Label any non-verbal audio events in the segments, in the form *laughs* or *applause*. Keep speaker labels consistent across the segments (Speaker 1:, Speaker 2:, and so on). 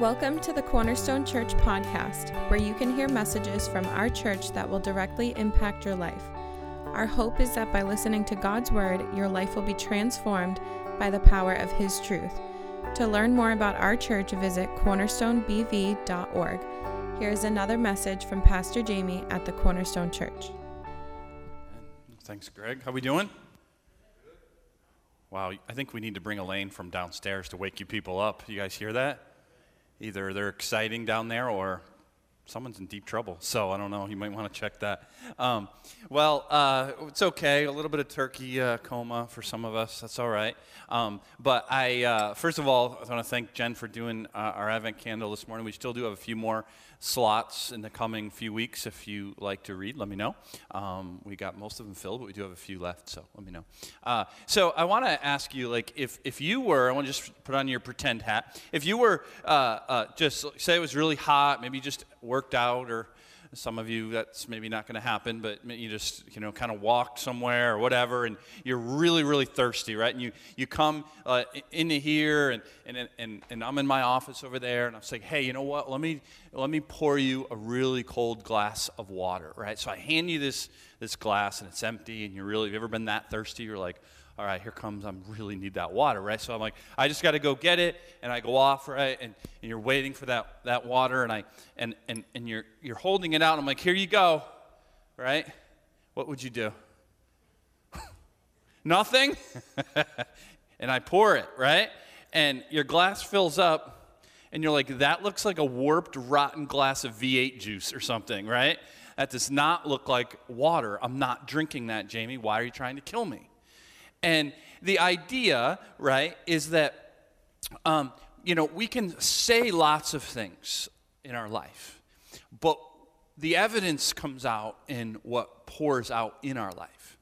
Speaker 1: Welcome to the Cornerstone Church podcast, where you can hear messages from our church that will directly impact your life. Our hope is that by listening to God's Word, your life will be transformed by the power of His truth. To learn more about our church, visit cornerstonebv.org. Here's another message from Pastor Jamie at the Cornerstone Church.
Speaker 2: Thanks, Greg. How we doing? Wow, I think we need to bring Elaine from downstairs to wake you people up. You guys hear that? Either they're exciting down there or someone's in deep trouble. So I don't know. You might want to check that. Um, well, uh, it's okay. A little bit of turkey uh, coma for some of us. That's all right. Um, but I, uh, first of all, I want to thank Jen for doing uh, our Advent candle this morning. We still do have a few more slots in the coming few weeks. If you like to read, let me know. Um, we got most of them filled, but we do have a few left, so let me know. Uh, so I want to ask you, like, if, if you were, I want to just put on your pretend hat. If you were uh, uh, just, say it was really hot, maybe you just worked out or some of you, that's maybe not going to happen, but you just, you know, kind of walked somewhere or whatever, and you're really, really thirsty, right? And you, you come uh, into here, and, and, and, and I'm in my office over there, and I'm saying, hey, you know what? Let me, let me pour you a really cold glass of water, right? So I hand you this, this glass, and it's empty, and you're really, have you ever been that thirsty? You're like, all right, here comes, I really need that water, right? So I'm like, I just got to go get it, and I go off, right? And, and you're waiting for that, that water, and, I, and, and, and you're, you're holding it out, and I'm like, here you go, right? What would you do? *laughs* Nothing? *laughs* and I pour it, right? And your glass fills up, and you're like, that looks like a warped, rotten glass of V8 juice or something, right? That does not look like water. I'm not drinking that, Jamie. Why are you trying to kill me? And the idea, right, is that, um, you know, we can say lots of things in our life, but the evidence comes out in what pours out in our life.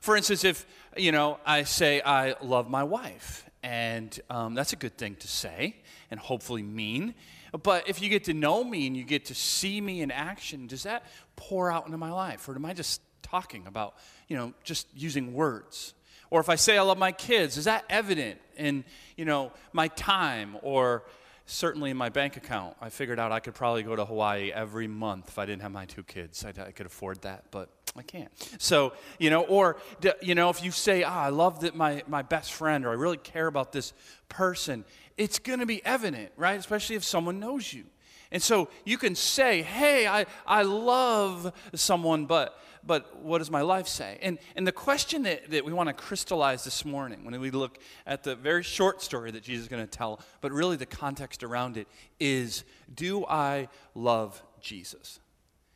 Speaker 2: For instance, if, you know, I say I love my wife, and um, that's a good thing to say and hopefully mean. But if you get to know me and you get to see me in action, does that pour out into my life? Or am I just talking about, you know, just using words? Or if I say I love my kids, is that evident in, you know, my time or certainly in my bank account? I figured out I could probably go to Hawaii every month if I didn't have my two kids. I, I could afford that, but I can't. So, you know, or, you know, if you say, ah, I love that my, my best friend or I really care about this person, it's going to be evident, right? Especially if someone knows you. And so you can say, hey, I, I love someone, but but what does my life say? And, and the question that, that we want to crystallize this morning when we look at the very short story that Jesus is going to tell, but really the context around it is do I love Jesus?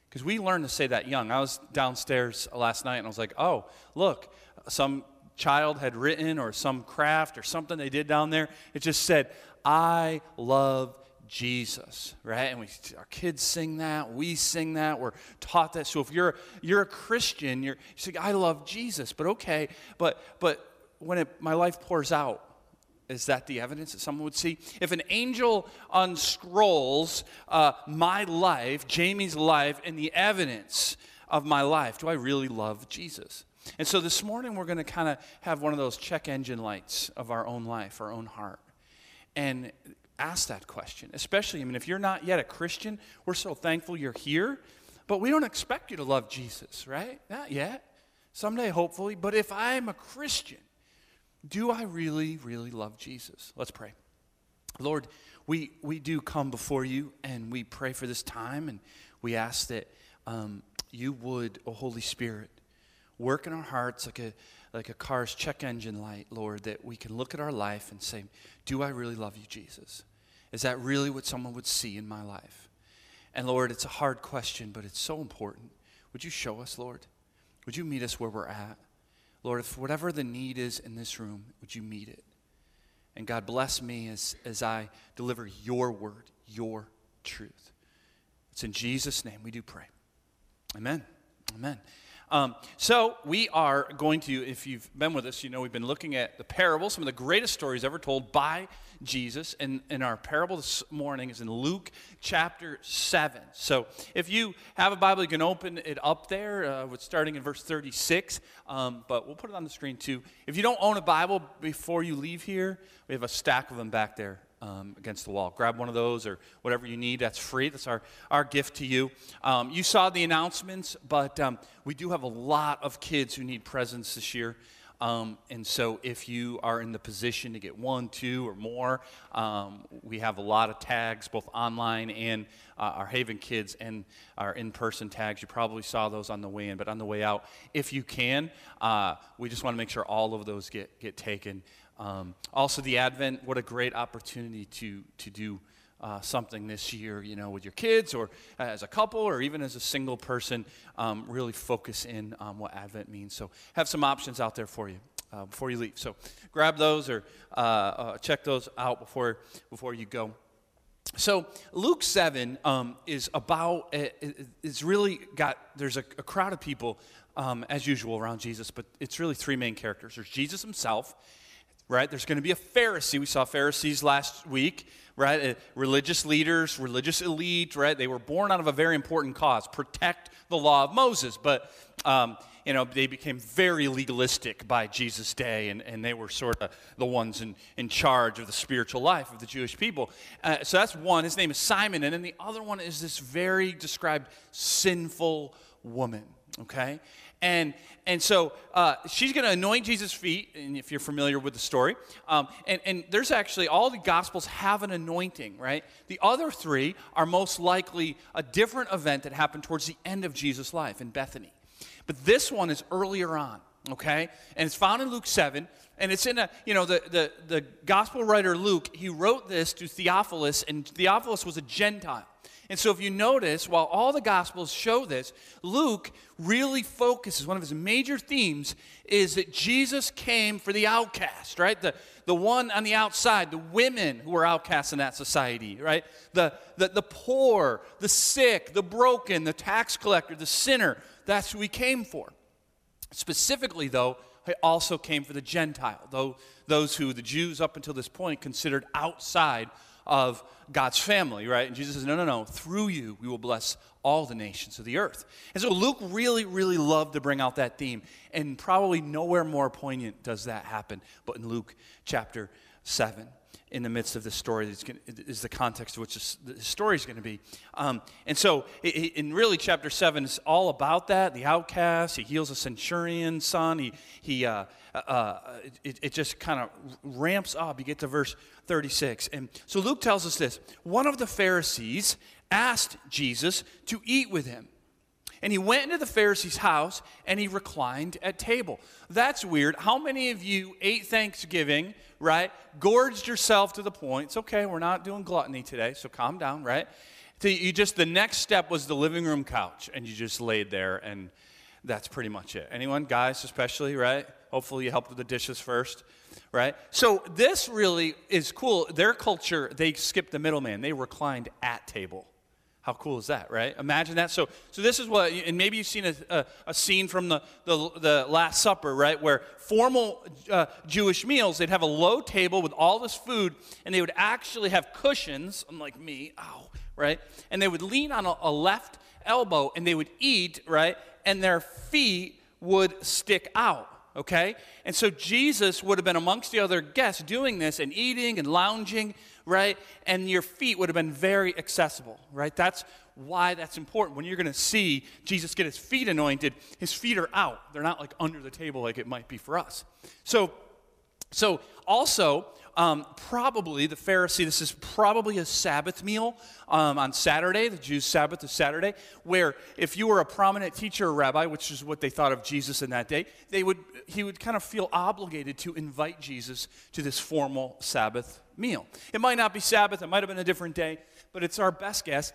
Speaker 2: Because we learned to say that young. I was downstairs last night and I was like, oh, look, some child had written or some craft or something they did down there. It just said, I love Jesus, right? And we, our kids sing that, we sing that, we're taught that. So if you're you're a Christian, you're you say, I love Jesus, but okay, but but when it, my life pours out, is that the evidence that someone would see? If an angel unscrolls uh, my life, Jamie's life, and the evidence of my life, do I really love Jesus? And so this morning we're going to kind of have one of those check engine lights of our own life, our own heart. And ask that question. Especially, I mean, if you're not yet a Christian, we're so thankful you're here, but we don't expect you to love Jesus, right? Not yet. Someday, hopefully. But if I'm a Christian, do I really, really love Jesus? Let's pray. Lord, we, we do come before you and we pray for this time and we ask that um, you would, oh Holy Spirit, work in our hearts like a like a car's check engine light, Lord, that we can look at our life and say, Do I really love you, Jesus? Is that really what someone would see in my life? And Lord, it's a hard question, but it's so important. Would you show us, Lord? Would you meet us where we're at? Lord, if whatever the need is in this room, would you meet it? And God bless me as, as I deliver your word, your truth. It's in Jesus' name we do pray. Amen. Amen. Um, so, we are going to, if you've been with us, you know we've been looking at the parable, some of the greatest stories ever told by Jesus. And, and our parable this morning is in Luke chapter 7. So, if you have a Bible, you can open it up there. Uh, we're starting in verse 36, um, but we'll put it on the screen too. If you don't own a Bible before you leave here, we have a stack of them back there um, against the wall. Grab one of those or whatever you need. That's free. That's our, our gift to you. Um, you saw the announcements, but um, we do have a lot of kids who need presents this year. Um, and so, if you are in the position to get one, two, or more, um, we have a lot of tags, both online and uh, our Haven Kids and our in person tags. You probably saw those on the way in, but on the way out, if you can, uh, we just want to make sure all of those get, get taken. Um, also, the Advent, what a great opportunity to, to do uh, something this year, you know, with your kids or as a couple or even as a single person, um, really focus in on what Advent means. So, have some options out there for you. Uh, before you leave, so grab those or uh, uh check those out before before you go. So Luke 7 um, is about, it's really got, there's a, a crowd of people, um, as usual, around Jesus, but it's really three main characters. There's Jesus himself, right? There's going to be a Pharisee. We saw Pharisees last week, right? Uh, religious leaders, religious elite, right? They were born out of a very important cause protect the law of Moses. But, um, you know, they became very legalistic by Jesus' day, and, and they were sort of the ones in, in charge of the spiritual life of the Jewish people. Uh, so that's one. His name is Simon. And then the other one is this very described sinful woman, okay? And, and so uh, she's going to anoint Jesus' feet, and if you're familiar with the story. Um, and, and there's actually, all the Gospels have an anointing, right? The other three are most likely a different event that happened towards the end of Jesus' life in Bethany. But this one is earlier on, okay? And it's found in Luke 7. And it's in a, you know, the, the, the gospel writer Luke, he wrote this to Theophilus, and Theophilus was a Gentile. And so, if you notice, while all the Gospels show this, Luke really focuses, one of his major themes is that Jesus came for the outcast, right? The, the one on the outside, the women who were outcasts in that society, right? The, the, the poor, the sick, the broken, the tax collector, the sinner. That's who he came for. Specifically, though, he also came for the Gentile, though those who the Jews up until this point considered outside of God's family, right? And Jesus says, no, no, no, through you we will bless all the nations of the earth. And so Luke really, really loved to bring out that theme. And probably nowhere more poignant does that happen but in Luke chapter 7 in the midst of this story is the context of which the story is going to be. Um, and so, in really, chapter 7 is all about that the outcast. He heals a centurion's son. He, he, uh, uh, uh it, it just kind of ramps up. You get to verse 36. And so, Luke tells us this one of the Pharisees asked Jesus to eat with him. And he went into the Pharisee's house and he reclined at table. That's weird. How many of you ate Thanksgiving, right? Gorged yourself to the point. It's okay, we're not doing gluttony today, so calm down, right? So you just the next step was the living room couch, and you just laid there, and that's pretty much it. Anyone, guys, especially, right? Hopefully you helped with the dishes first, right? So this really is cool. Their culture, they skipped the middleman. They reclined at table. How cool is that, right? Imagine that. So, so this is what, and maybe you've seen a, a, a scene from the, the, the, Last Supper, right? Where formal uh, Jewish meals, they'd have a low table with all this food, and they would actually have cushions, unlike me, ow, right? And they would lean on a, a left elbow and they would eat, right? And their feet would stick out okay? And so Jesus would have been amongst the other guests doing this and eating and lounging, right? And your feet would have been very accessible, right? That's why that's important. When you're going to see Jesus get his feet anointed, his feet are out. They're not like under the table like it might be for us. So, so also, um, probably the Pharisee, this is probably a Sabbath meal um, on Saturday. The Jews' Sabbath is Saturday, where if you were a prominent teacher or rabbi, which is what they thought of Jesus in that day, they would, he would kind of feel obligated to invite Jesus to this formal Sabbath meal. It might not be Sabbath, it might have been a different day, but it's our best guess.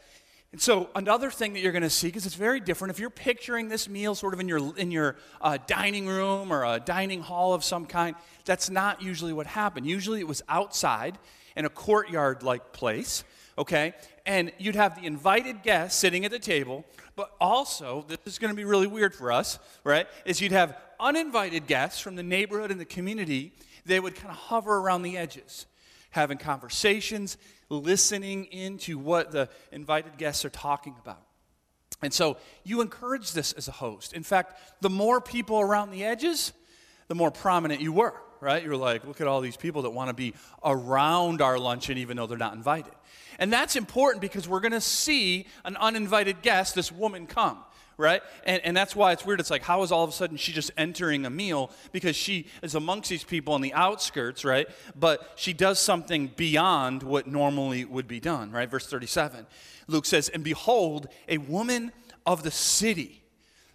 Speaker 2: And so another thing that you're going to see, because it's very different, if you're picturing this meal sort of in your in your uh, dining room or a dining hall of some kind, that's not usually what happened. Usually it was outside in a courtyard-like place, okay, and you'd have the invited guests sitting at the table, but also this is going to be really weird for us, right? Is you'd have uninvited guests from the neighborhood and the community. They would kind of hover around the edges, having conversations listening into what the invited guests are talking about. And so you encourage this as a host. In fact, the more people around the edges, the more prominent you were, right? You're like, look at all these people that want to be around our luncheon even though they're not invited. And that's important because we're going to see an uninvited guest, this woman, come right? And, and that's why it's weird. It's like, how is all of a sudden she just entering a meal? Because she is amongst these people on the outskirts, right? But she does something beyond what normally would be done, right? Verse 37. Luke says, And behold, a woman of the city.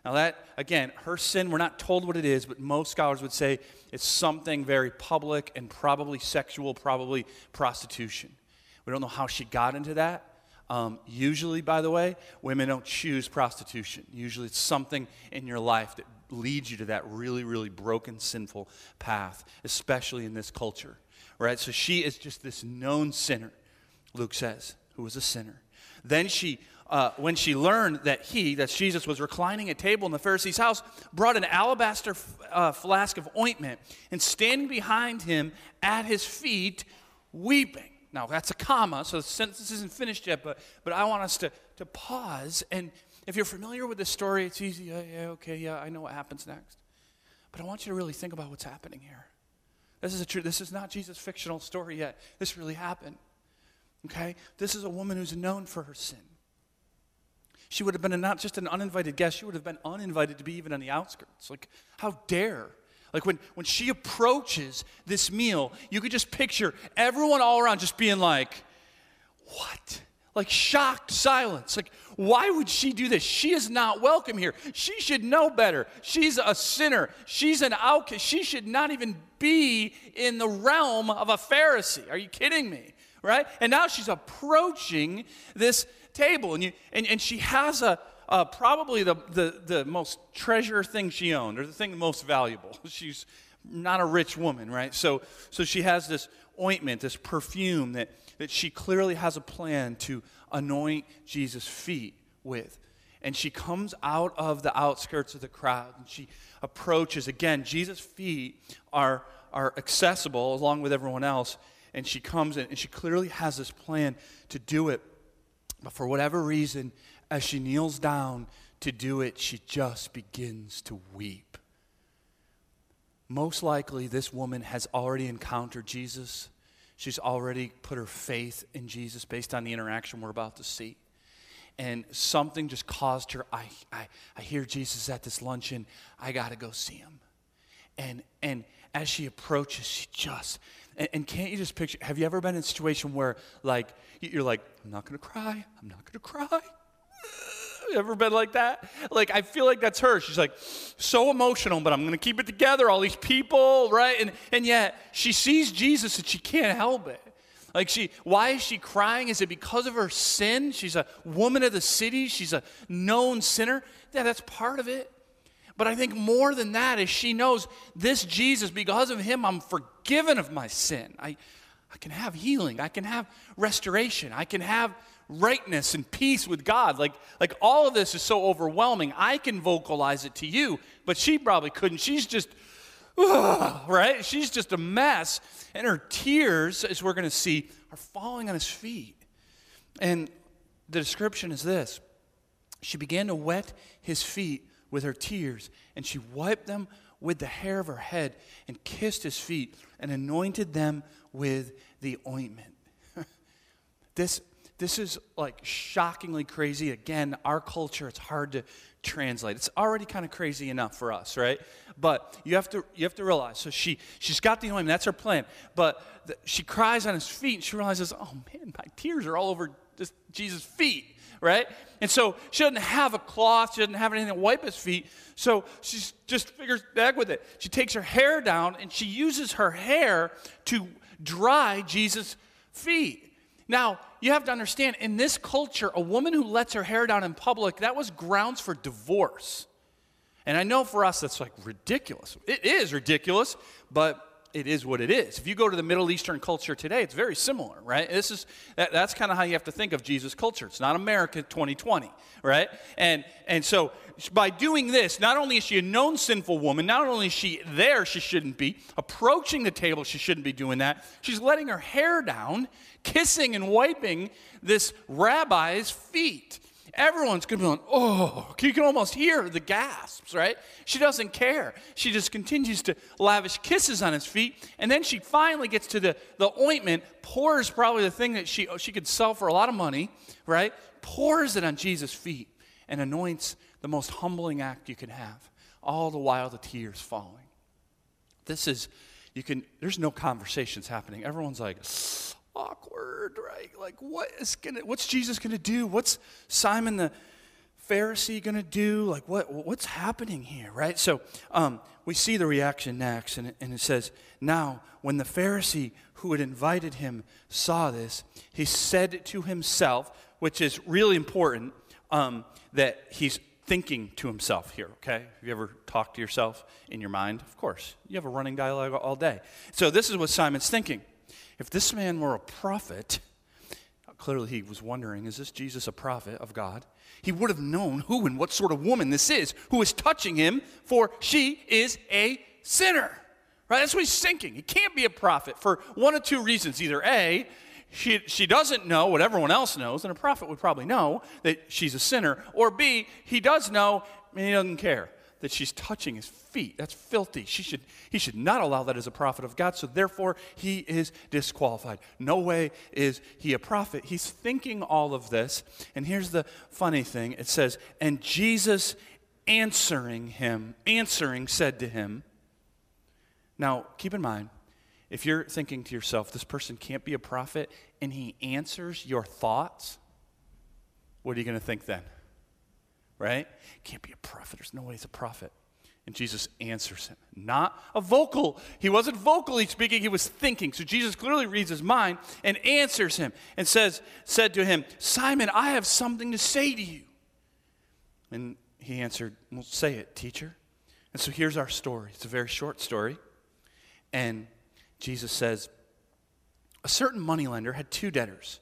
Speaker 2: Now, that, again, her sin, we're not told what it is, but most scholars would say it's something very public and probably sexual, probably prostitution. We don't know how she got into that. Um, usually, by the way, women don't choose prostitution. Usually, it's something in your life that leads you to that really, really broken, sinful path, especially in this culture, right? So she is just this known sinner, Luke says, who was a sinner. Then she, uh, when she learned that he, that Jesus, was reclining at table in the Pharisee's house, brought an alabaster f- uh, flask of ointment and standing behind him at his feet, weeping. Now, that's a comma, so the sentence isn't finished yet, but, but I want us to, to pause. And if you're familiar with this story, it's easy. Yeah, yeah, okay, yeah, I know what happens next. But I want you to really think about what's happening here. This is a true, this is not Jesus' fictional story yet. This really happened. Okay? This is a woman who's known for her sin. She would have been not just an uninvited guest, she would have been uninvited to be even on the outskirts. Like, how dare like when, when she approaches this meal, you could just picture everyone all around just being like, what? Like shocked silence. Like, why would she do this? She is not welcome here. She should know better. She's a sinner. She's an outcast. She should not even be in the realm of a Pharisee. Are you kidding me? Right? And now she's approaching this table, and, you, and, and she has a, uh, probably the, the, the most treasure thing she owned, or the thing most valuable. *laughs* She's not a rich woman, right? So, so she has this ointment, this perfume that, that she clearly has a plan to anoint Jesus' feet with. And she comes out of the outskirts of the crowd and she approaches. Again, Jesus' feet are, are accessible along with everyone else. And she comes in and she clearly has this plan to do it. But for whatever reason, as she kneels down to do it, she just begins to weep. Most likely, this woman has already encountered Jesus. She's already put her faith in Jesus based on the interaction we're about to see. And something just caused her, I, I, I hear Jesus at this luncheon, I got to go see him. And, and as she approaches, she just, and, and can't you just picture, have you ever been in a situation where, like, you're like, I'm not going to cry, I'm not going to cry, *sighs* Ever been like that? Like, I feel like that's her. She's like, so emotional, but I'm going to keep it together. All these people, right? And, and yet, she sees Jesus and she can't help it. Like, she, why is she crying? Is it because of her sin? She's a woman of the city, she's a known sinner. Yeah, that's part of it. But I think more than that is she knows this Jesus, because of him, I'm forgiven of my sin. I, I can have healing, I can have restoration, I can have rightness and peace with God. Like, like all of this is so overwhelming. I can vocalize it to you, but she probably couldn't. She's just, ugh, right? She's just a mess. And her tears, as we're going to see, are falling on his feet. And the description is this She began to wet his feet with her tears, and she wiped them with the hair of her head and kissed his feet and anointed them with the ointment. *laughs* this this is like shockingly crazy. Again, our culture, it's hard to translate. It's already kind of crazy enough for us, right? But you have to you have to realize. So she she's got the ointment. That's her plan. But the, she cries on his feet, and she realizes, oh man, my tears are all over this Jesus' feet, right? And so she doesn't have a cloth. She doesn't have anything to wipe his feet. So she just figures back with it. She takes her hair down and she uses her hair to dry Jesus' feet. Now, you have to understand, in this culture, a woman who lets her hair down in public, that was grounds for divorce. And I know for us that's like ridiculous. It is ridiculous, but it is what it is. If you go to the Middle Eastern culture today, it's very similar, right? This is that, that's kind of how you have to think of Jesus culture. It's not America 2020, right? And and so by doing this, not only is she a known sinful woman, not only is she there, she shouldn't be approaching the table, she shouldn't be doing that. She's letting her hair down, kissing and wiping this rabbi's feet. Everyone's going to be like, oh, you can almost hear the gasps, right? She doesn't care. She just continues to lavish kisses on his feet. And then she finally gets to the, the ointment, pours probably the thing that she, she could sell for a lot of money, right? Pours it on Jesus' feet and anoints the most humbling act you can have, all the while the tears falling. This is, you can, there's no conversations happening. Everyone's like, awkward, right? Like, what is gonna, what's Jesus gonna do? What's Simon the Pharisee gonna do? Like, what, what's happening here, right? So, um, we see the reaction next, and it, and it says, Now, when the Pharisee who had invited him saw this, he said to himself, which is really important, um, that he's thinking to himself here, okay? Have you ever talked to yourself in your mind? Of course. You have a running dialogue all day. So, this is what Simon's thinking. If this man were a prophet, clearly he was wondering, is this Jesus a prophet of God? He would have known who and what sort of woman this is who is touching him, for she is a sinner. Right? That's what he's thinking. He can't be a prophet for one of two reasons. Either A, she, she doesn't know what everyone else knows, and a prophet would probably know that she's a sinner, or B, he does know and he doesn't care that she's touching his feet. That's filthy. She should, he should not allow that as a prophet of God, so therefore he is disqualified. No way is he a prophet. He's thinking all of this, and here's the funny thing it says, And Jesus answering him, answering, said to him, Now keep in mind, if you're thinking to yourself, this person can't be a prophet, and he answers your thoughts, what are you going to think then? Right? Can't be a prophet. There's no way he's a prophet. And Jesus answers him. Not a vocal. He wasn't vocally speaking, he was thinking. So Jesus clearly reads his mind and answers him and says, said to him, Simon, I have something to say to you. And he answered, Well, say it, teacher. And so here's our story. It's a very short story. And Jesus says, A certain moneylender had two debtors.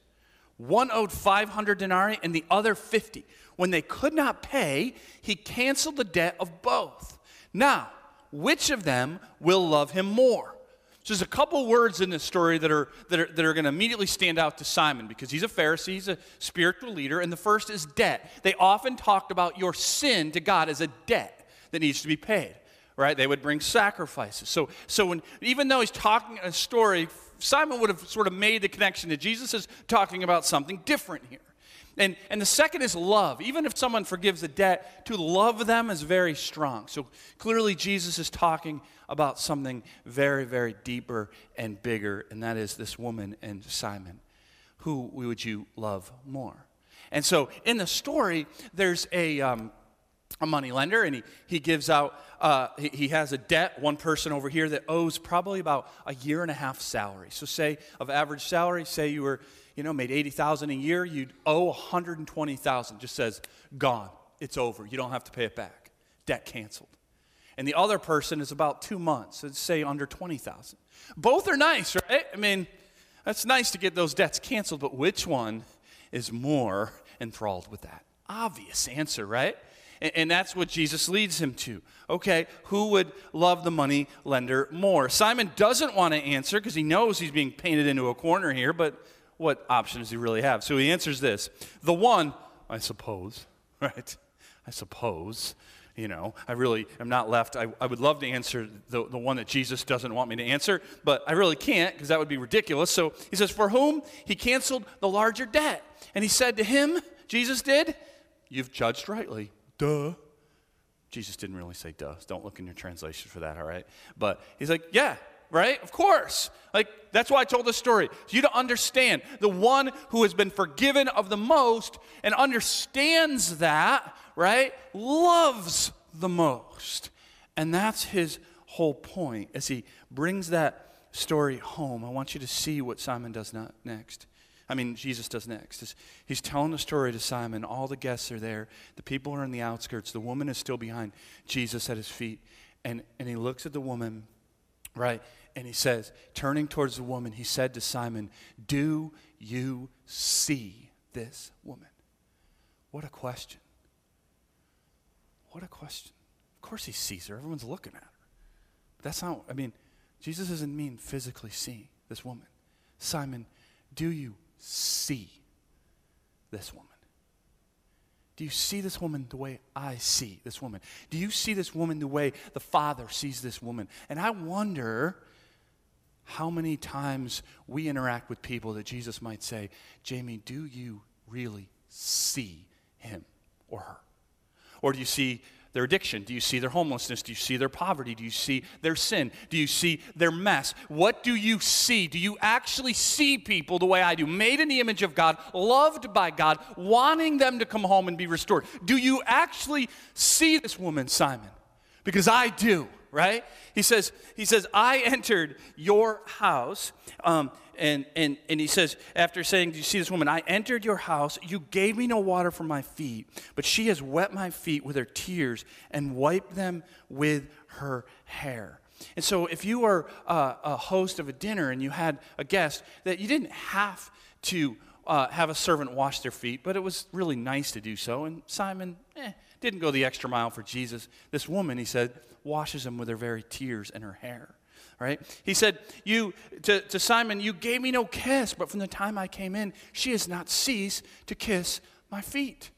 Speaker 2: One owed 500 denarii and the other 50. When they could not pay, he canceled the debt of both. Now, which of them will love him more? So there's a couple words in this story that are, that are, that are going to immediately stand out to Simon because he's a Pharisee, he's a spiritual leader, and the first is debt. They often talked about your sin to God as a debt that needs to be paid, right? They would bring sacrifices. So, so when, even though he's talking a story, Simon would have sort of made the connection that Jesus is talking about something different here. And, and the second is love. Even if someone forgives a debt, to love them is very strong. So clearly, Jesus is talking about something very, very deeper and bigger, and that is this woman and Simon. Who would you love more? And so in the story, there's a, um, a money lender, and he, he gives out, uh, he, he has a debt, one person over here that owes probably about a year and a half salary. So, say of average salary, say you were you know, made 80,000 a year, you'd owe 120,000. Just says, gone. It's over. You don't have to pay it back. Debt canceled. And the other person is about two months, let's say under 20,000. Both are nice, right? I mean, that's nice to get those debts canceled, but which one is more enthralled with that? Obvious answer, right? And, and that's what Jesus leads him to. Okay, who would love the money lender more? Simon doesn't want to answer because he knows he's being painted into a corner here, but what option does he really have? So he answers this The one, I suppose, *laughs* right? I suppose. You know, I really am not left. I, I would love to answer the, the one that Jesus doesn't want me to answer, but I really can't because that would be ridiculous. So he says, For whom he canceled the larger debt. And he said to him, Jesus did, You've judged rightly. Duh. Jesus didn't really say duh. Don't look in your translation for that, all right? But he's like, Yeah, right? Of course. Like, that's why I told this story. For you to understand the one who has been forgiven of the most and understands that, right, loves the most. And that's his whole point as he brings that story home. I want you to see what Simon does next. I mean, Jesus does next. He's telling the story to Simon. All the guests are there. The people are in the outskirts. The woman is still behind Jesus at his feet. And, and he looks at the woman right? And he says, turning towards the woman, he said to Simon, Do you see this woman? What a question. What a question. Of course he sees her. Everyone's looking at her. But that's not, I mean, Jesus doesn't mean physically see this woman. Simon, do you see this woman? Do you see this woman the way I see this woman? Do you see this woman the way the Father sees this woman? And I wonder how many times we interact with people that Jesus might say, Jamie, do you really see him or her? Or do you see their addiction? Do you see their homelessness? Do you see their poverty? Do you see their sin? Do you see their mess? What do you see? Do you actually see people the way I do, made in the image of God, loved by God, wanting them to come home and be restored? Do you actually see this woman, Simon? Because I do right? He says, he says, I entered your house. Um, and, and, and he says, after saying, Do you see this woman? I entered your house. You gave me no water for my feet, but she has wet my feet with her tears and wiped them with her hair. And so, if you were a, a host of a dinner and you had a guest, that you didn't have to uh, have a servant wash their feet, but it was really nice to do so. And Simon eh, didn't go the extra mile for Jesus. This woman, he said, washes them with her very tears and her hair. Right? He said, You to, to Simon, you gave me no kiss, but from the time I came in, she has not ceased to kiss my feet.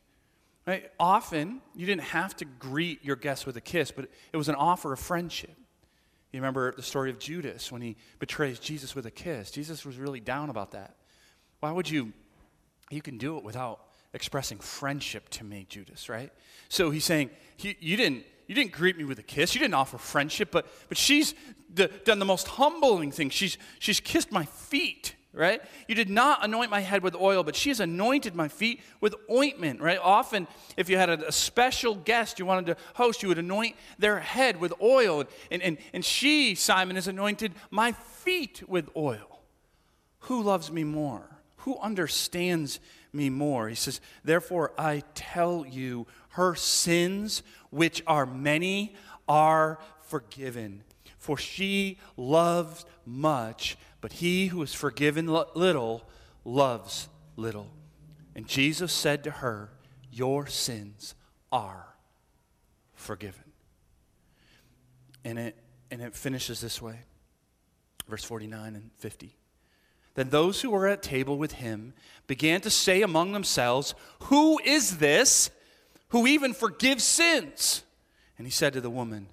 Speaker 2: Right? Often, you didn't have to greet your guests with a kiss, but it was an offer of friendship. You remember the story of Judas when he betrays Jesus with a kiss. Jesus was really down about that. Why would you? You can do it without expressing friendship to me, Judas, right? So he's saying, You didn't you didn't greet me with a kiss. You didn't offer friendship, but, but she's the, done the most humbling thing. She's, she's kissed my feet, right? You did not anoint my head with oil, but she has anointed my feet with ointment, right? Often, if you had a, a special guest you wanted to host, you would anoint their head with oil. And, and, and she, Simon, has anointed my feet with oil. Who loves me more? Who understands me more? He says, Therefore, I tell you, her sins, which are many, are forgiven. For she loves much, but he who is forgiven little loves little. And Jesus said to her, Your sins are forgiven. And it, and it finishes this way verse 49 and 50. Then those who were at table with him began to say among themselves, Who is this who even forgives sins. And he said to the woman,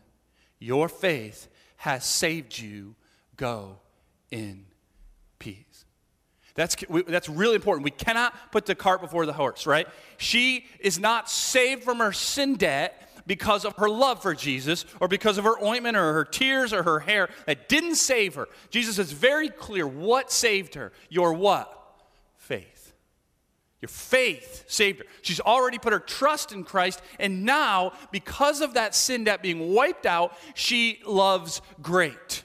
Speaker 2: Your faith has saved you. Go in peace. That's, that's really important. We cannot put the cart before the horse, right? She is not saved from her sin debt because of her love for Jesus or because of her ointment or her tears or her hair. That didn't save her. Jesus is very clear what saved her. Your what? Your faith saved her. She's already put her trust in Christ, and now, because of that sin debt being wiped out, she loves great.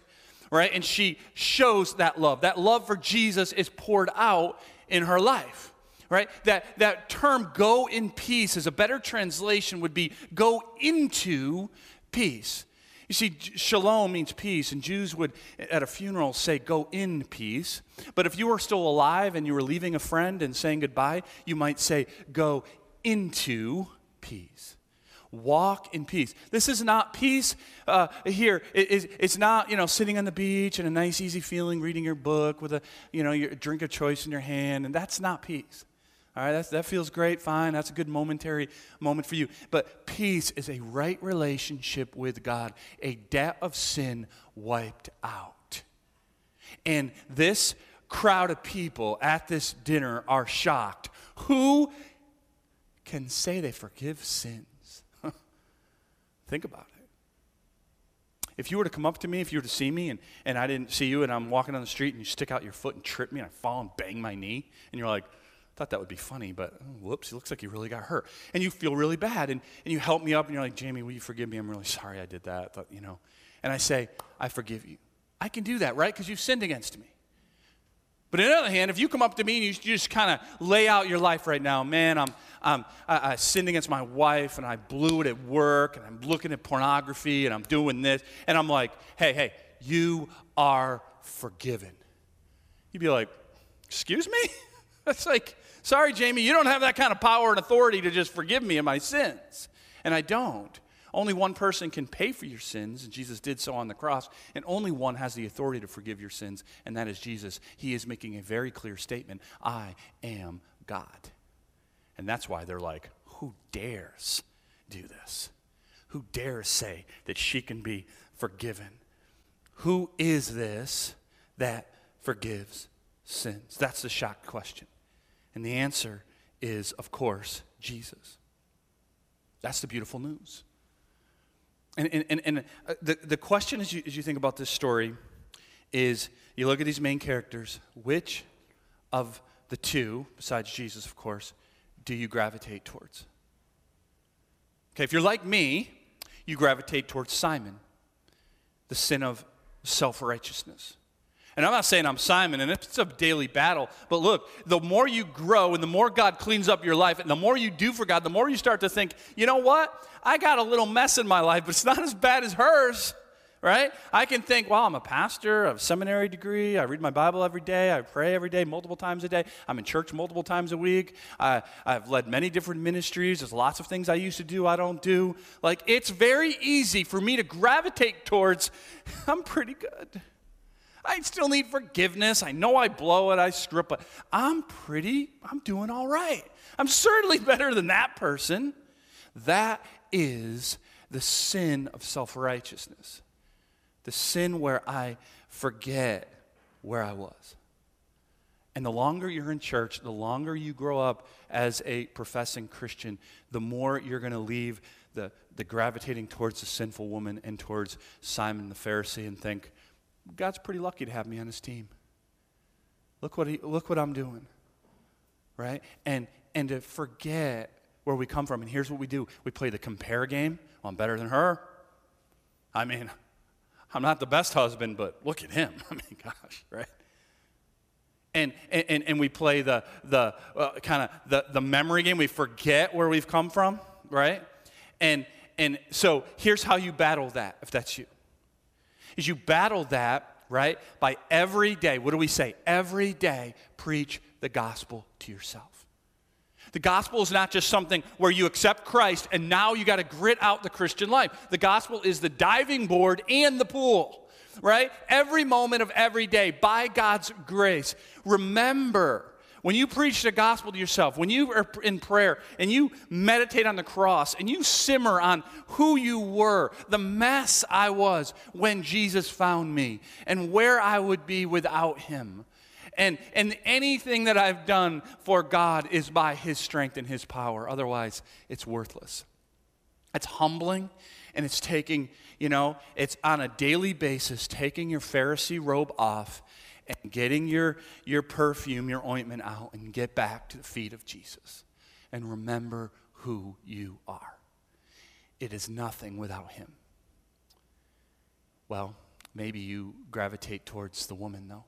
Speaker 2: Right? And she shows that love. That love for Jesus is poured out in her life. Right? That, that term go in peace is a better translation would be go into peace. You see, shalom means peace, and Jews would, at a funeral, say, go in peace. But if you were still alive and you were leaving a friend and saying goodbye, you might say, go into peace. Walk in peace. This is not peace uh, here. It, it's not, you know, sitting on the beach and a nice, easy feeling, reading your book with a, you know, your drink of choice in your hand, and that's not peace. All right, that feels great, fine. That's a good momentary moment for you. But peace is a right relationship with God, a debt of sin wiped out. And this crowd of people at this dinner are shocked. Who can say they forgive sins? *laughs* Think about it. If you were to come up to me, if you were to see me and, and I didn't see you and I'm walking down the street and you stick out your foot and trip me and I fall and bang my knee and you're like, thought that would be funny, but oh, whoops, it looks like you really got hurt. And you feel really bad. And, and you help me up and you're like, Jamie, will you forgive me? I'm really sorry I did that. You know. And I say, I forgive you. I can do that, right? Because you've sinned against me. But on the other hand, if you come up to me and you, just kind of lay out your life right now, man, I'm, I'm, I, I sinned against my wife and I blew it at work and I'm looking at pornography and I'm doing this, and I'm like, hey, hey, you are forgiven. You'd be like, excuse me? *laughs* That's like, Sorry, Jamie, you don't have that kind of power and authority to just forgive me of my sins. And I don't. Only one person can pay for your sins, and Jesus did so on the cross, and only one has the authority to forgive your sins, and that is Jesus. He is making a very clear statement I am God. And that's why they're like, who dares do this? Who dares say that she can be forgiven? Who is this that forgives sins? That's the shock question. And the answer is, of course, Jesus. That's the beautiful news. And, and, and, and uh, the, the question as you, as you think about this story is you look at these main characters, which of the two, besides Jesus, of course, do you gravitate towards? Okay, if you're like me, you gravitate towards Simon, the sin of self righteousness. And I'm not saying I'm Simon, and it's a daily battle. But look, the more you grow and the more God cleans up your life, and the more you do for God, the more you start to think, you know what? I got a little mess in my life, but it's not as bad as hers right? I can think, well, I'm a pastor, I have a seminary degree, I read my Bible every day, I pray every day, multiple times a day, I'm in church multiple times a week, I, I've led many different ministries, there's lots of things I used to do I don't do. Like, it's very easy for me to gravitate towards, *laughs* I'm pretty good. I still need forgiveness. I know I blow it, I up, but I'm pretty, I'm doing all right. I'm certainly *laughs* better than that person. That is the sin of self righteousness the sin where I forget where I was. And the longer you're in church, the longer you grow up as a professing Christian, the more you're going to leave the, the gravitating towards the sinful woman and towards Simon the Pharisee and think, God's pretty lucky to have me on his team. Look what, he, look what I'm doing. Right? And, and to forget where we come from. And here's what we do we play the compare game. Well, I'm better than her. I mean, *laughs* I'm not the best husband, but look at him. *laughs* I mean, gosh, right? And, and, and we play the, the uh, kind of the, the memory game. We forget where we've come from, right? And, and so here's how you battle that, if that's you. Is you battle that, right, by every day, what do we say? Every day, preach the gospel to yourself. The gospel is not just something where you accept Christ and now you got to grit out the Christian life. The gospel is the diving board and the pool, right? Every moment of every day, by God's grace. Remember, when you preach the gospel to yourself, when you are in prayer and you meditate on the cross and you simmer on who you were, the mess I was when Jesus found me, and where I would be without him and, and anything that I've done for God is by His strength and His power. Otherwise, it's worthless. It's humbling and it's taking, you know, it's on a daily basis taking your Pharisee robe off and getting your, your perfume, your ointment out, and get back to the feet of Jesus. And remember who you are. It is nothing without Him. Well, maybe you gravitate towards the woman, though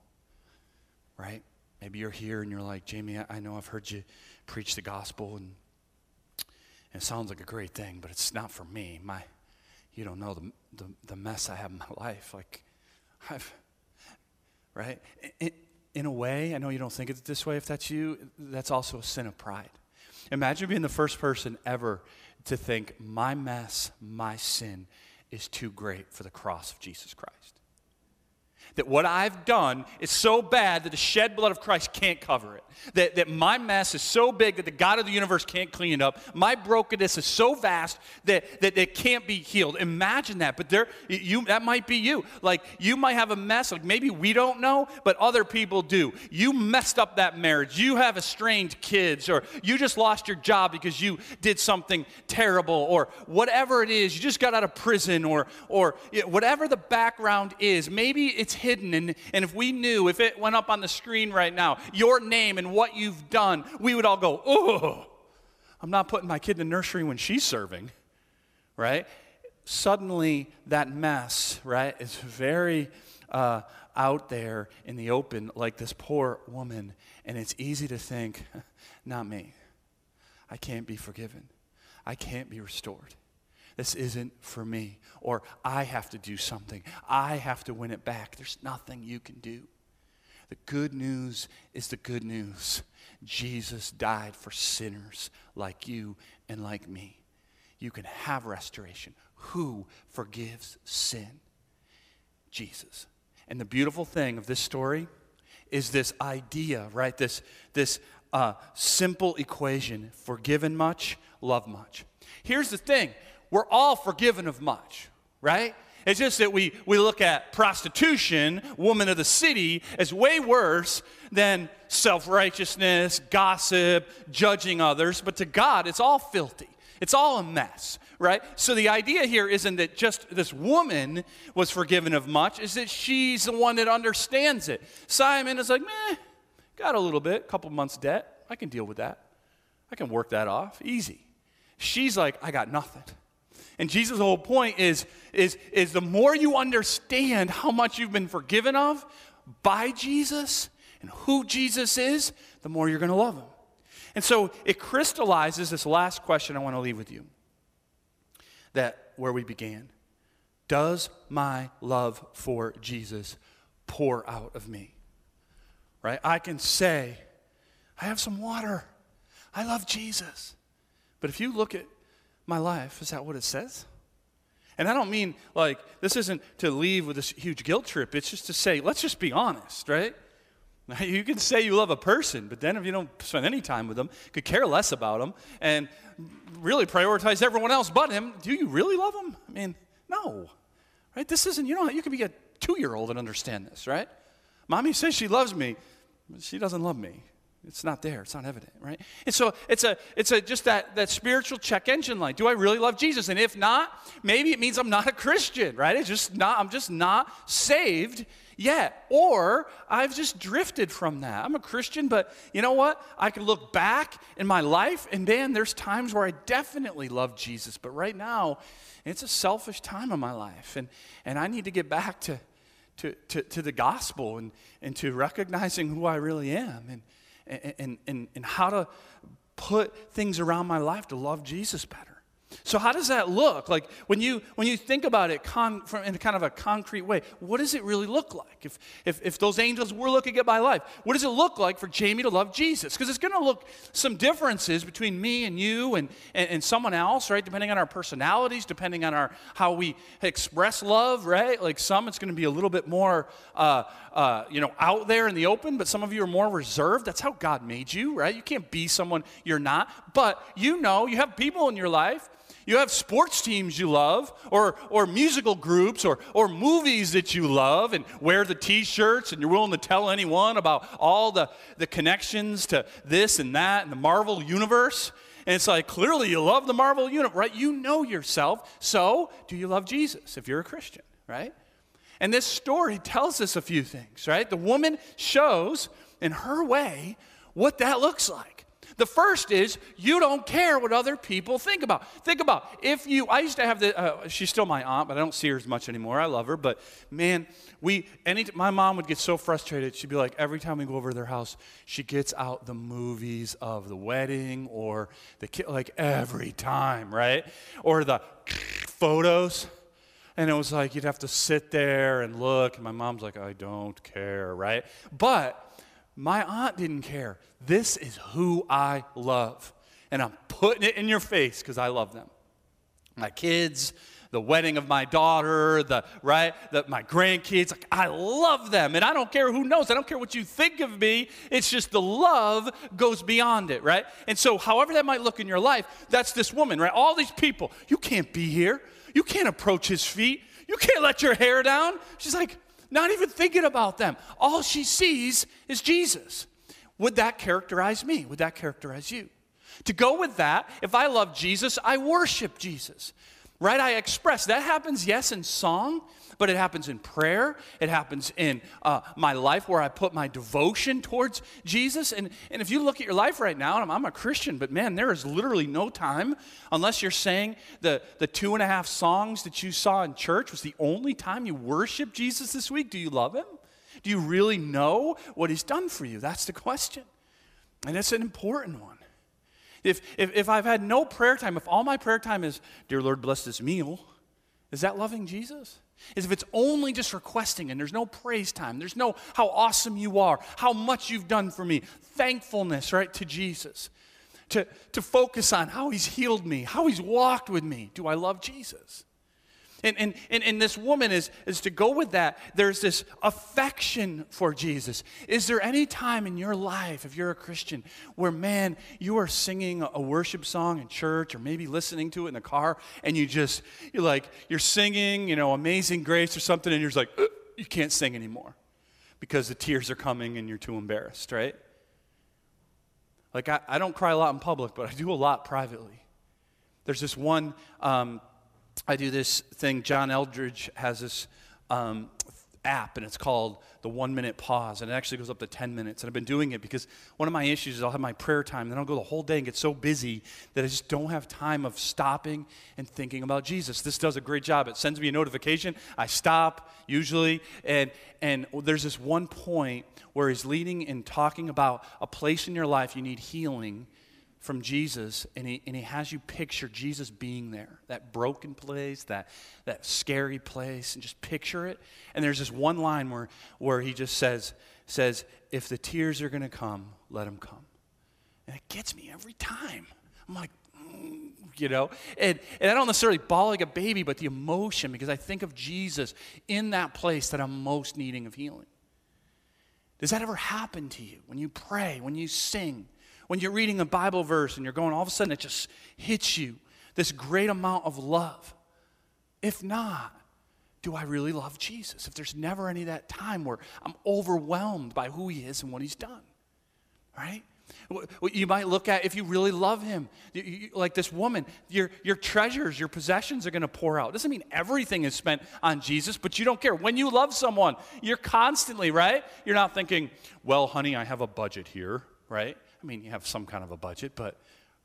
Speaker 2: right? Maybe you're here and you're like, Jamie, I know I've heard you preach the gospel and, it sounds like a great thing, but it's not for me. My, you don't know the, the, the mess I have in my life. Like, I've, right? In, a way, I know you don't think it this way. If that's you, that's also a sin of pride. Imagine being the first person ever to think, my mess, my sin is too great for the cross of Jesus Christ that what I've done is so bad that the shed blood of Christ can't cover it. That, that my mess is so big that the God of the universe can't clean it up. My brokenness is so vast that, that it can't be healed. Imagine that. But there, you, that might be you. Like you might have a mess, like maybe we don't know, but other people do. You messed up that marriage. You have estranged kids, or you just lost your job because you did something terrible, or whatever it is, you just got out of prison, or, or whatever the background is. Maybe it's hidden. And, and if we knew, if it went up on the screen right now, your name and what you've done, we would all go, oh, I'm not putting my kid in the nursery when she's serving, right? Suddenly, that mess, right, is very uh, out there in the open, like this poor woman. And it's easy to think, *laughs* not me. I can't be forgiven. I can't be restored. This isn't for me. Or I have to do something. I have to win it back. There's nothing you can do. The good news is the good news. Jesus died for sinners like you and like me. You can have restoration. Who forgives sin? Jesus. And the beautiful thing of this story is this idea, right? This, this uh, simple equation forgiven much, love much. Here's the thing we're all forgiven of much, right? It's just that we, we look at prostitution, woman of the city, as way worse than self righteousness, gossip, judging others. But to God, it's all filthy. It's all a mess, right? So the idea here isn't that just this woman was forgiven of much, is that she's the one that understands it. Simon is like, meh, got a little bit, couple months debt. I can deal with that. I can work that off. Easy. She's like, I got nothing. And Jesus' whole point is, is, is the more you understand how much you've been forgiven of by Jesus and who Jesus is, the more you're going to love him. And so it crystallizes this last question I want to leave with you. That where we began. Does my love for Jesus pour out of me? Right? I can say, I have some water. I love Jesus. But if you look at my life. Is that what it says? And I don't mean like this isn't to leave with this huge guilt trip. It's just to say, let's just be honest, right? *laughs* You can say you love a person, but then if you don't spend any time with them, could care less about them, and really prioritize everyone else but him, do you really love him? I mean, no. Right? This isn't, you know, you can be a two year old and understand this, right? Mommy says she loves me, but she doesn't love me. It's not there. It's not evident, right? And so it's a it's a just that that spiritual check engine light. Do I really love Jesus? And if not, maybe it means I'm not a Christian, right? It's just not I'm just not saved yet. Or I've just drifted from that. I'm a Christian, but you know what? I can look back in my life and man, there's times where I definitely love Jesus, but right now it's a selfish time in my life and and I need to get back to to, to, to the gospel and, and to recognizing who I really am. And, and, and, and how to put things around my life to love Jesus better. So how does that look? Like when you when you think about it con, from, in kind of a concrete way, what does it really look like? If, if if those angels were looking at my life, what does it look like for Jamie to love Jesus? Because it's going to look some differences between me and you and, and, and someone else, right? Depending on our personalities, depending on our how we express love, right? Like some, it's going to be a little bit more, uh, uh, you know, out there in the open. But some of you are more reserved. That's how God made you, right? You can't be someone you're not. But you know, you have people in your life you have sports teams you love, or, or musical groups, or, or movies that you love, and wear the t shirts, and you're willing to tell anyone about all the, the connections to this and that and the Marvel universe. And it's like, clearly you love the Marvel universe, right? You know yourself. So, do you love Jesus if you're a Christian, right? And this story tells us a few things, right? The woman shows in her way what that looks like. The first is you don't care what other people think about. Think about if you. I used to have the. Uh, she's still my aunt, but I don't see her as much anymore. I love her, but man, we. Any. My mom would get so frustrated. She'd be like, every time we go over to their house, she gets out the movies of the wedding or the kid, like every time, right? Or the *laughs* photos. And it was like you'd have to sit there and look, and my mom's like, I don't care, right? But my aunt didn't care. This is who I love. And I'm putting it in your face because I love them. My kids, the wedding of my daughter, the right, the, my grandkids, like I love them. And I don't care who knows. I don't care what you think of me. It's just the love goes beyond it, right? And so however that might look in your life, that's this woman, right? All these people, you can't be here. You can't approach his feet. You can't let your hair down. She's like, not even thinking about them. All she sees is Jesus. Would that characterize me? Would that characterize you? To go with that, if I love Jesus, I worship Jesus. Right? I express. That happens, yes, in song, but it happens in prayer. It happens in uh, my life where I put my devotion towards Jesus. And, and if you look at your life right now, and I'm, I'm, a Christian, but man, there is literally no time, unless you're saying the, the two and a half songs that you saw in church was the only time you worship Jesus this week. Do you love him? Do you really know what he's done for you? That's the question. And it's an important one. If, if, if I've had no prayer time, if all my prayer time is, Dear Lord, bless this meal, is that loving Jesus? Is if it's only just requesting and there's no praise time, there's no how awesome you are, how much you've done for me, thankfulness, right, to Jesus. To, to focus on how he's healed me, how he's walked with me. Do I love Jesus? And, and, and, and this woman is, is to go with that. There's this affection for Jesus. Is there any time in your life, if you're a Christian, where, man, you are singing a worship song in church or maybe listening to it in the car and you just, you're like, you're singing, you know, Amazing Grace or something and you're just like, you can't sing anymore because the tears are coming and you're too embarrassed, right? Like, I, I don't cry a lot in public, but I do a lot privately. There's this one um, I do this thing. John Eldredge has this um, app, and it's called the One Minute Pause, and it actually goes up to 10 minutes. And I've been doing it because one of my issues is I'll have my prayer time, then I'll go the whole day and get so busy that I just don't have time of stopping and thinking about Jesus. This does a great job. It sends me a notification. I stop usually, and and there's this one point where he's leading and talking about a place in your life you need healing from Jesus, and he, and he has you picture Jesus being there, that broken place, that, that scary place, and just picture it. And there's this one line where, where he just says, says, If the tears are going to come, let them come. And it gets me every time. I'm like, mm, you know? And, and I don't necessarily bawl like a baby, but the emotion, because I think of Jesus in that place that I'm most needing of healing. Does that ever happen to you when you pray, when you sing? When you're reading a Bible verse and you're going, all of a sudden it just hits you this great amount of love. If not, do I really love Jesus? If there's never any that time where I'm overwhelmed by who he is and what he's done, right? You might look at if you really love him, like this woman, your, your treasures, your possessions are going to pour out. Doesn't mean everything is spent on Jesus, but you don't care. When you love someone, you're constantly, right? You're not thinking, well, honey, I have a budget here, right? I mean, you have some kind of a budget, but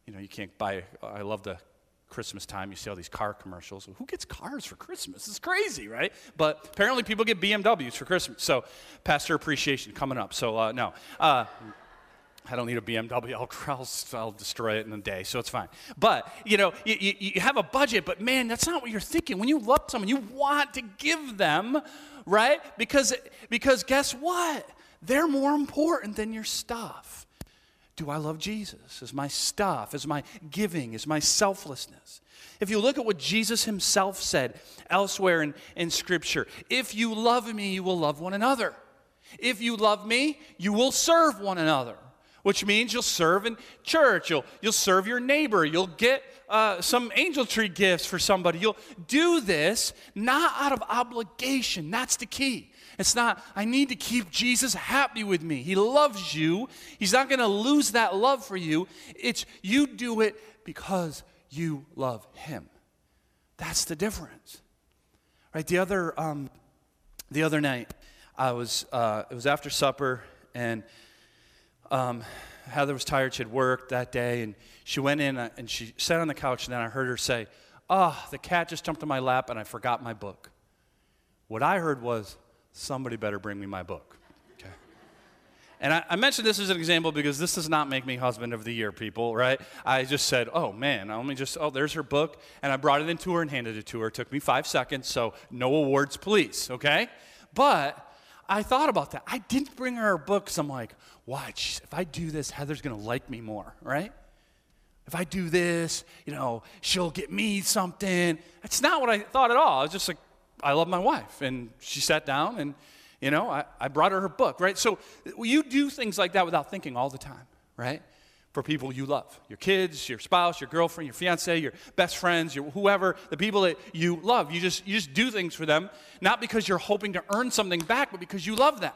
Speaker 2: you know, you can't buy. I love the Christmas time. You see all these car commercials. Who gets cars for Christmas? It's crazy, right? But apparently, people get BMWs for Christmas. So, pastor appreciation coming up. So, uh, no. Uh, I don't need a BMW. I'll, *laughs* I'll, I'll, destroy it in a day, so it's fine. But, you know, you, you, you, have a budget, but man, that's not what you're thinking. When you love someone, you want to give them, right? Because, because guess what? They're more important than your stuff. Do I love Jesus? Is my stuff, is my giving, is my selflessness? If you look at what Jesus himself said elsewhere in, in Scripture, if you love me, you will love one another. If you love me, you will serve one another, which means you'll serve in church, you'll, you'll serve your neighbor, you'll get uh, some angel tree gifts for somebody. You'll do this not out of obligation. That's the key. It's not, I need to keep Jesus happy with me. He loves you. He's not going to lose that love for you. It's you do it because you love Him. That's the difference. Right? The other, um, the other night, I was, uh, it was after supper, and um, Heather was tired. She had worked that day, and she went in uh, and she sat on the couch, and then I heard her say, Oh, the cat just jumped on my lap, and I forgot my book. What I heard was, somebody better bring me my book. Okay. And I, I mentioned this as an example because this does not make me husband of the year, people, right? I just said, oh man, let me just, oh, there's her book. And I brought it into her and handed it to her. It took me five seconds, so no awards, please, okay? But I thought about that. I didn't bring her her book because I'm like, watch, if I do this, Heather's going to like me more, right? If I do this, you know, she'll get me something. That's not what I thought at all. I was just like, I love my wife. And she sat down and, you know, I, I brought her her book, right? So you do things like that without thinking all the time, right? For people you love your kids, your spouse, your girlfriend, your fiance, your best friends, your whoever, the people that you love. You just, you just do things for them, not because you're hoping to earn something back, but because you love them.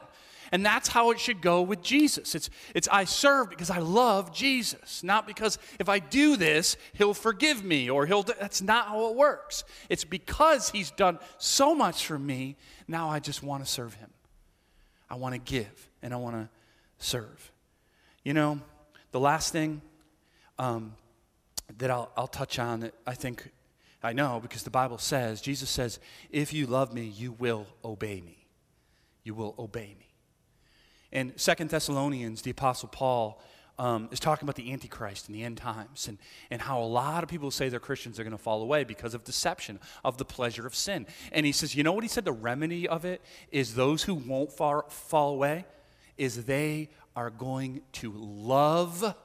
Speaker 2: And that's how it should go with Jesus. It's, it's I serve because I love Jesus, not because if I do this, he'll forgive me or he'll. That's not how it works. It's because he's done so much for me, now I just want to serve him. I want to give and I want to serve. You know, the last thing um, that I'll, I'll touch on that I think I know because the Bible says, Jesus says, if you love me, you will obey me. You will obey me. In Second Thessalonians, the Apostle Paul um, is talking about the Antichrist in the end times and, and how a lot of people say they're Christians are going to fall away because of deception, of the pleasure of sin. And he says, you know what he said? The remedy of it is those who won't far, fall away is they are going to love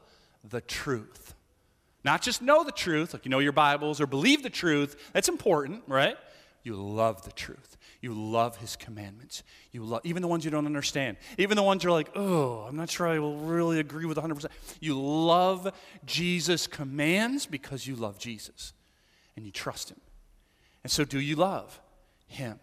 Speaker 2: the truth. Not just know the truth, like you know your Bibles or believe the truth. That's important, right? You love the truth. You love his commandments. You love even the ones you don't understand. Even the ones you're like, "Oh, I'm not sure I will really agree with 100%." You love Jesus' commands because you love Jesus and you trust him. And so do you love him?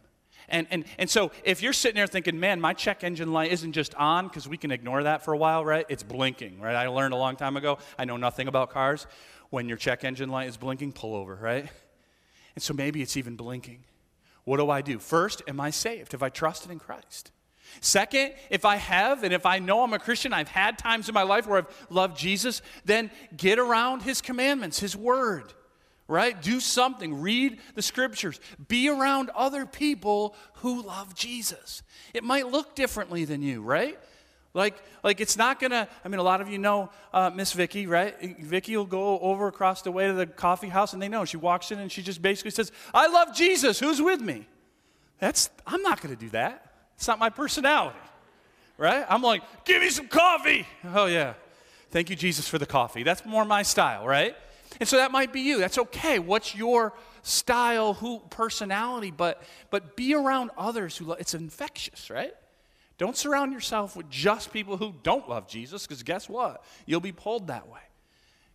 Speaker 2: And, and, and so if you're sitting there thinking, man, my check engine light isn't just on, because we can ignore that for a while, right? It's blinking, right? I learned a long time ago. I know nothing about cars. When your check engine light is blinking, pull over, right? And so maybe it's even blinking. What do I do? First, am I saved? Have I trusted in Christ? Second, if I have, and if I know I'm a Christian, I've had times in my life where I've loved Jesus, then get around His commandments, His word, right? Do something. Read the scriptures. Be around other people who love Jesus. It might look differently than you, right? Like, like it's not gonna. I mean, a lot of you know uh, Miss Vicky, right? Vicky will go over across the way to the coffee house, and they know. She walks in and she just basically says, "I love Jesus. Who's with me?" That's. I'm not gonna do that. It's not my personality, right? I'm like, "Give me some coffee." Oh yeah, thank you, Jesus, for the coffee. That's more my style, right? And so that might be you. That's okay. What's your style, who personality? But but be around others who. Lo- it's infectious, right? Don't surround yourself with just people who don't love Jesus, because guess what? You'll be pulled that way.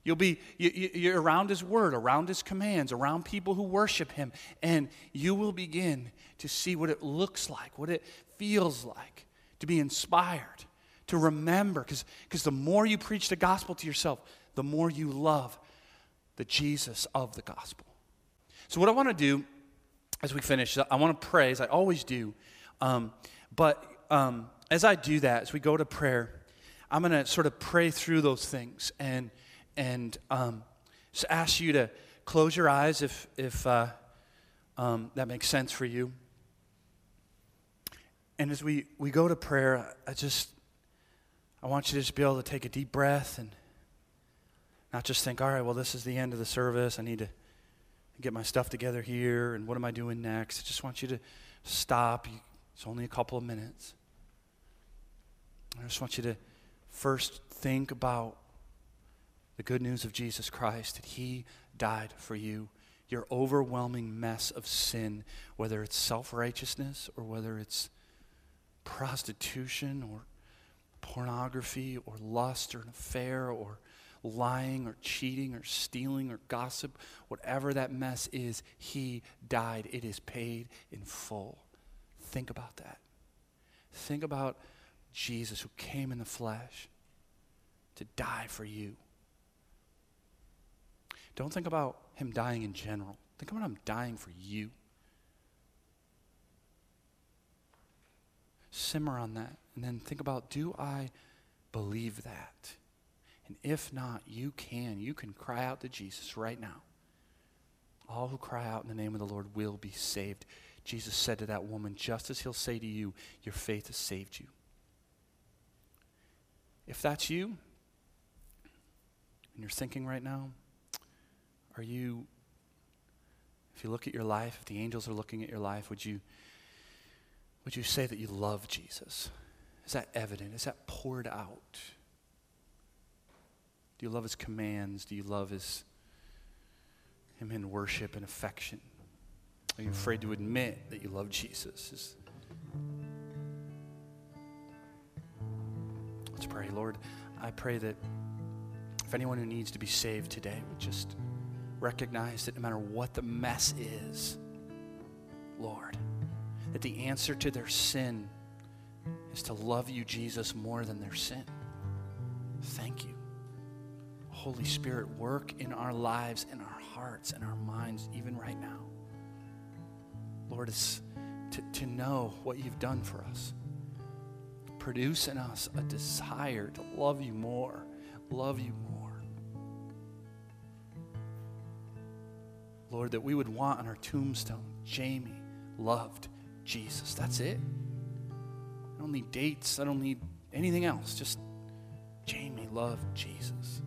Speaker 2: You'll be you, are around His Word, around His commands, around people who worship Him, and you will begin to see what it looks like, what it feels like to be inspired, to remember, because the more you preach the gospel to yourself, the more you love the Jesus of the gospel. So, what I want to do as we finish, I want to pray, as I always do, um, but um, as I do that, as we go to prayer, I'm going to sort of pray through those things and, and um, just ask you to close your eyes if, if uh, um, that makes sense for you. And as we, we go to prayer, I just, I want you to just be able to take a deep breath and not just think, all right, well, this is the end of the service. I need to get my stuff together here, and what am I doing next? I just want you to stop. It's only a couple of minutes. I just want you to first think about the good news of Jesus Christ that He died for you. Your overwhelming mess of sin, whether it's self righteousness or whether it's prostitution or pornography or lust or an affair or lying or cheating or stealing or gossip, whatever that mess is, He died. It is paid in full. Think about that. Think about Jesus who came in the flesh to die for you. Don't think about him dying in general. Think about him dying for you. Simmer on that and then think about do I believe that? And if not, you can. You can cry out to Jesus right now. All who cry out in the name of the Lord will be saved. Jesus said to that woman, just as he'll say to you, Your faith has saved you. If that's you, and you're thinking right now, are you, if you look at your life, if the angels are looking at your life, would you, would you say that you love Jesus? Is that evident? Is that poured out? Do you love his commands? Do you love his him in worship and affection? Are you afraid to admit that you love Jesus? Is, Let's pray. Lord, I pray that if anyone who needs to be saved today would just recognize that no matter what the mess is, Lord, that the answer to their sin is to love you, Jesus, more than their sin. Thank you. Holy Spirit, work in our lives, in our hearts, and our minds, even right now. Lord, it's to, to know what you've done for us produce in us a desire to love you more, love you more. Lord, that we would want on our tombstone, Jamie loved Jesus. That's it. I don't need dates, I don't need anything else. Just Jamie loved Jesus.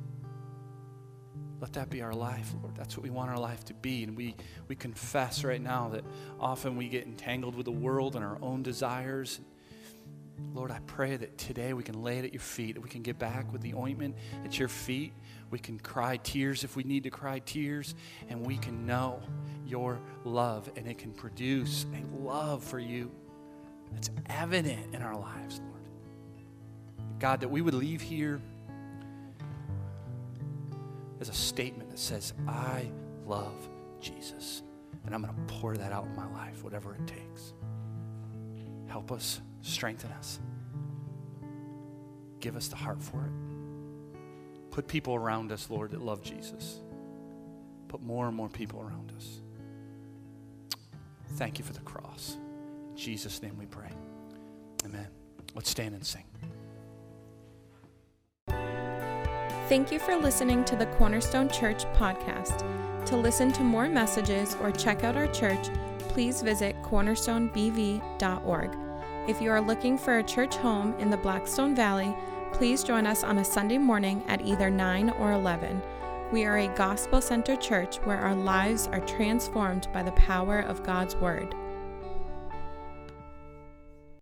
Speaker 2: Let that be our life, Lord. That's what we want our life to be. And we, we confess right now that often we get entangled with the world and our own desires Lord, I pray that today we can lay it at your feet, that we can get back with the ointment at your feet. We can cry tears if we need to cry tears, and we can know your love, and it can produce a love for you that's evident in our lives, Lord. God, that we would leave here as a statement that says, I love Jesus, and I'm going to pour that out in my life, whatever it takes. Help us, strengthen us, give us the heart for it. Put people around us, Lord, that love Jesus. Put more and more people around us. Thank you for the cross. In Jesus' name we pray. Amen. Let's stand and sing.
Speaker 1: Thank you for listening to the Cornerstone Church podcast. To listen to more messages or check out our church, please visit cornerstonebv.org. If you are looking for a church home in the Blackstone Valley, please join us on a Sunday morning at either 9 or 11. We are a gospel centered church where our lives are transformed by the power of God's Word.